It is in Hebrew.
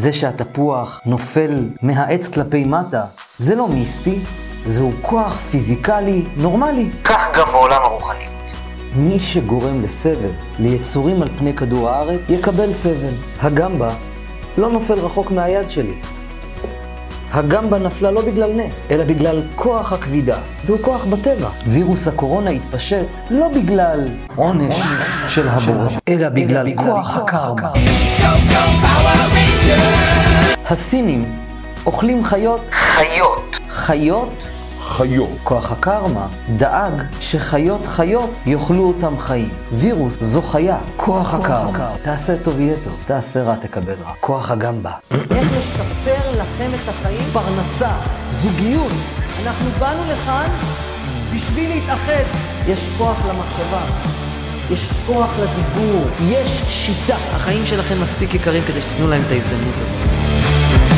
זה שהתפוח נופל מהעץ כלפי מטה, זה לא מיסטי, זהו כוח פיזיקלי נורמלי. כך גם בעולם הרוחניות. מי שגורם לסבל ליצורים על פני כדור הארץ, יקבל סבל. הגמבה לא נופל רחוק מהיד שלי. הגמבה נפלה לא בגלל נס, אלא בגלל כוח הכבידה. זהו כוח בטבע. וירוס הקורונה התפשט לא בגלל עונש של הבורא, אלא בגלל כוח הקרמה. הסינים אוכלים חיות, חיות. חיות, חיות. כוח הקרמה דאג שחיות חיות יאכלו אותם חיים. וירוס זו חיה, כוח הקרמה. תעשה טוב יהיה טוב, תעשה רע תקבל רע. כוח הגמבה. איך לספר לכם את החיים? פרנסה, זוגיות. אנחנו באנו לכאן בשביל להתאחד. יש כוח למחשבה. יש כוח לדיבור, יש שיטה. החיים שלכם מספיק יקרים כדי שתיתנו להם את ההזדמנות הזאת.